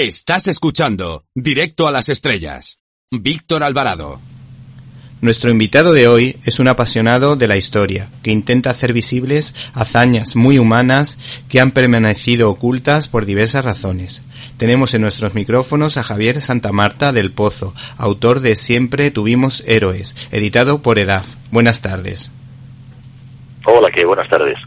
Estás escuchando Directo a las Estrellas. Víctor Alvarado. Nuestro invitado de hoy es un apasionado de la historia, que intenta hacer visibles hazañas muy humanas que han permanecido ocultas por diversas razones. Tenemos en nuestros micrófonos a Javier Santamarta del Pozo, autor de Siempre tuvimos héroes, editado por EDAF. Buenas tardes. Hola, ¿qué? Buenas tardes.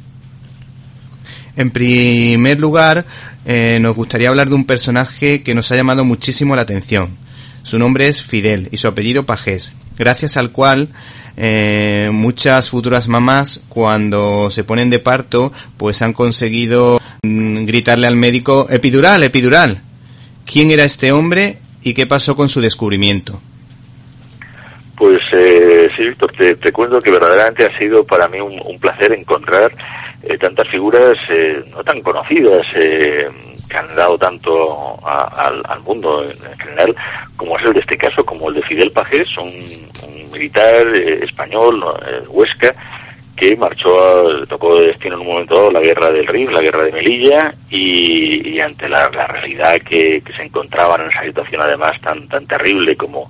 En primer lugar, eh, nos gustaría hablar de un personaje que nos ha llamado muchísimo la atención. Su nombre es Fidel y su apellido Pajés, gracias al cual eh, muchas futuras mamás cuando se ponen de parto pues han conseguido gritarle al médico epidural, epidural. ¿Quién era este hombre y qué pasó con su descubrimiento? Pues eh, sí, Víctor, te, cuento que verdaderamente ha sido para mí un, placer encontrar eh, tantas figuras eh, no tan conocidas eh, que han dado tanto al, mundo en general, como es el de este caso, como el de Fidel Pajés, un, militar español, Huesca, que marchó, a, tocó de destino en un momento dado la guerra del Rif, la guerra de Melilla, y, ante la, realidad que, que, se encontraban en esa situación además tan, tan terrible como,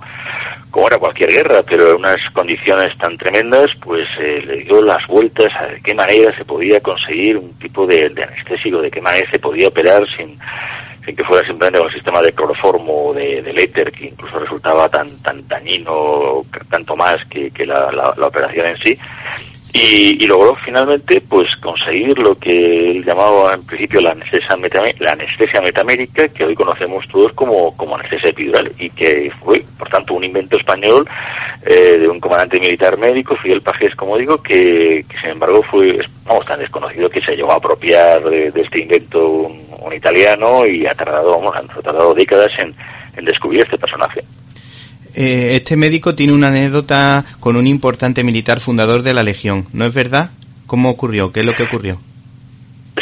como era cualquier guerra, pero en unas condiciones tan tremendas, pues eh, le dio las vueltas a de qué manera se podía conseguir un tipo de, anestésico, de qué manera se podía operar sin, sin que fuera simplemente un sistema de cloroformo o de, del éter, que incluso resultaba tan, tan dañino, tanto más que la, la operación en sí y, logró finalmente pues conseguir lo que él llamaba en principio la anestesia, la anestesia metamérica que hoy conocemos todos como, como anestesia epidural y que fue por tanto un invento español eh, de un comandante militar médico Fidel Pajés como digo que, sin embargo fue vamos tan desconocido que se llegó a apropiar de, este invento un, italiano y ha tardado vamos, ha tardado décadas en, en descubrir este personaje eh, este médico tiene una anécdota con un importante militar fundador de la Legión, ¿no es verdad? ¿Cómo ocurrió? ¿Qué es lo que ocurrió?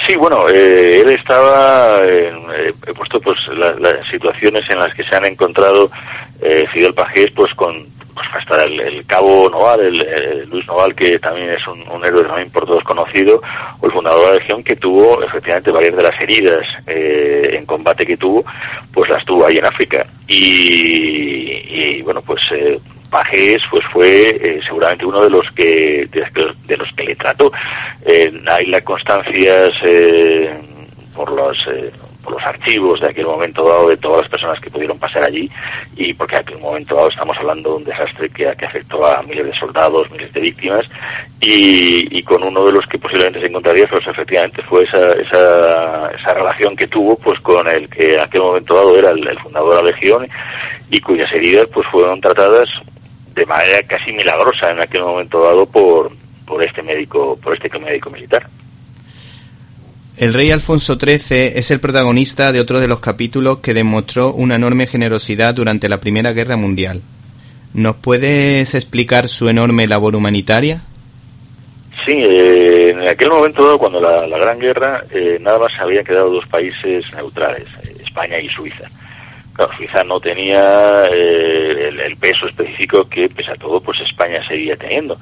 Sí, bueno, eh, él estaba, eh, he puesto pues las situaciones en las que se han encontrado Fidel Pajés pues con pues hasta el, cabo Noval, el, Luis Noval, que también es un, héroe también por todos conocido, o el fundador de la Legión, que tuvo efectivamente varias de las heridas en combate que tuvo, pues las tuvo ahí en África. Y, bueno, pues eh, Pajés pues fue eh, seguramente uno de los que de, los que le trató. Eh, hay las constancias eh, los por los archivos de aquel momento dado de todas las personas que pudieron pasar allí y porque en aquel momento dado estamos hablando de un desastre que, que afectó a miles de soldados, miles de víctimas y, y, con uno de los que posiblemente se encontraría pues efectivamente fue esa, esa, esa relación que tuvo pues con el que en aquel momento dado era el, fundador de la Legión y cuyas heridas pues fueron tratadas de manera casi milagrosa en aquel momento dado por, por este médico, por este médico militar. El rey Alfonso XIII es el protagonista de otro de los capítulos que demostró una enorme generosidad durante la Primera Guerra Mundial. ¿Nos puedes explicar su enorme labor humanitaria? Sí, eh, en aquel momento, cuando la, Gran Guerra, eh, nada más habían quedado dos países neutrales, eh, España y Suiza. Claro, Suiza no tenía el, el, peso específico que, pese a todo, pues España seguía teniendo.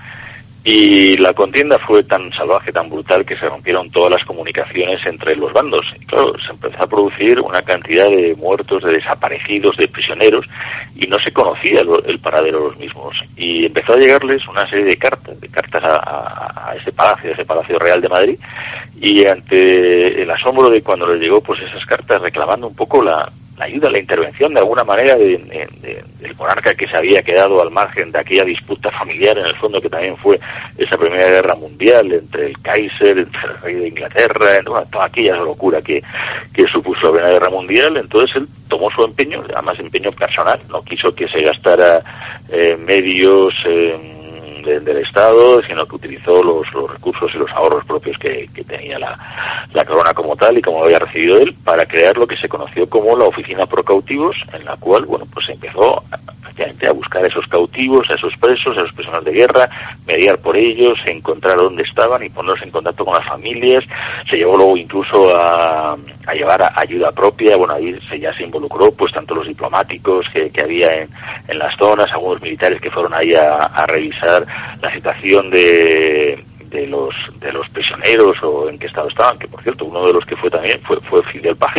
Y la contienda fue tan salvaje, tan brutal, que se rompieron todas las comunicaciones entre los bandos. Claro, se empezó a producir una cantidad de muertos, de desaparecidos, de prisioneros, y no se conocía el, paradero de los mismos. Y empezó a llegarles una serie de cartas, de cartas a, ese palacio, a ese Palacio Real de Madrid, y ante el asombro de cuando les llegó pues esas cartas reclamando un poco la, la ayuda, la intervención de alguna manera de, del monarca que se había quedado al margen de aquella disputa familiar, en el fondo que también fue esa Primera Guerra Mundial entre el Kaiser, entre el rey de Inglaterra, toda aquella locura que, que supuso la Primera Guerra Mundial. Entonces él tomó su empeño, además empeño personal, no quiso que se gastara eh, medios. Eh, del Estado, sino que utilizó los, los, recursos y los ahorros propios que, tenía la, la, corona como tal y como había recibido él para crear lo que se conoció como la Oficina Pro Cautivos, en la cual, bueno, pues se empezó a buscar a esos cautivos, a esos presos, a esos prisioneros de guerra, mediar por ellos, encontrar dónde estaban y ponerlos en contacto con las familias. Se llevó luego incluso a, llevar ayuda propia, bueno, ahí se, ya se involucró pues tanto los diplomáticos que, había en, las zonas, algunos militares que fueron ahí a, revisar la situación de los prisioneros o en qué estado estaban, que por cierto uno de los que fue también fue, Fidel Pajes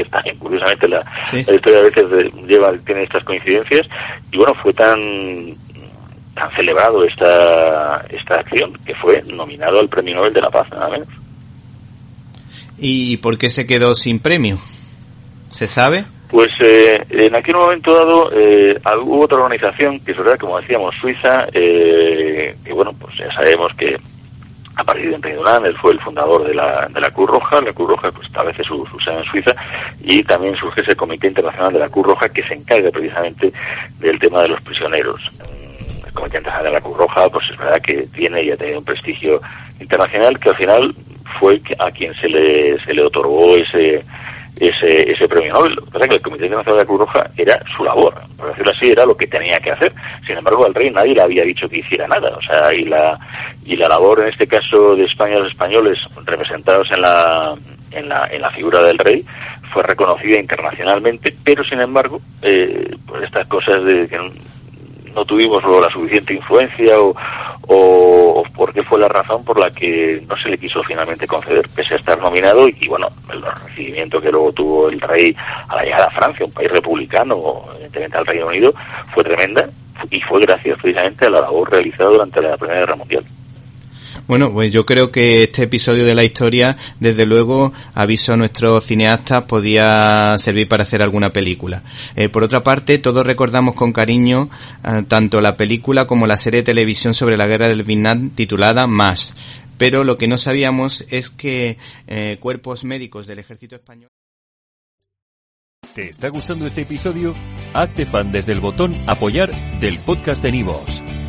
la, Sí. la historia a veces lleva tiene estas coincidencias y bueno fue tan tan celebrado esta esta acción que fue nominado al Premio Nobel de la Paz nada menos. ¿Y por qué se quedó sin premio? ¿Se sabe? Pues eh, en aquel momento dado eh, hubo otra organización que es verdad, como decíamos, Suiza, eh, que bueno, pues ya sabemos que a partir de Empeñolán, él fue el fundador de la, de la Cruz Roja, la Cruz Roja pues establece su, su sede en Suiza y también surge ese Comité Internacional de la Cruz Roja que se encarga precisamente del tema de los prisioneros. Mm, El Comité Internacional de la Cruz Roja pues es verdad que tiene y ha tenido un prestigio internacional que al final fue a quien se le, se le otorgó ese ese, ese premio Nobel. Lo que pasa es que el Comité Internacional de la Cruz Roja era su labor, por decirlo así, era lo que tenía que hacer. Sin embargo, al rey nadie le había dicho que hiciera nada. O sea, y la, y la labor, en este caso, de España, los españoles representados en la, en la, en la figura del rey, fue reconocida internacionalmente, pero sin embargo, eh, pues estas cosas de que no- tuvimos la suficiente influencia o, o, por la razón por la que no se le quiso finalmente conceder, pese a estar nominado y, bueno, el recibimiento que luego tuvo el rey a la llegada a Francia, un país republicano, evidentemente al Reino Unido, fue tremenda y fue gracias precisamente a la labor realizada durante la Primera Guerra Mundial. Bueno, pues yo creo que este episodio de la historia, desde luego, aviso a nuestros cineastas, podía servir para hacer alguna película. Eh, por otra parte, todos recordamos con cariño eh, tanto la película como la serie de televisión sobre la guerra del Vietnam titulada Más. Pero lo que no sabíamos es que eh, cuerpos médicos del ejército español ¿Te está gustando este episodio? Hazte fan desde el botón Apoyar del podcast de Nivos.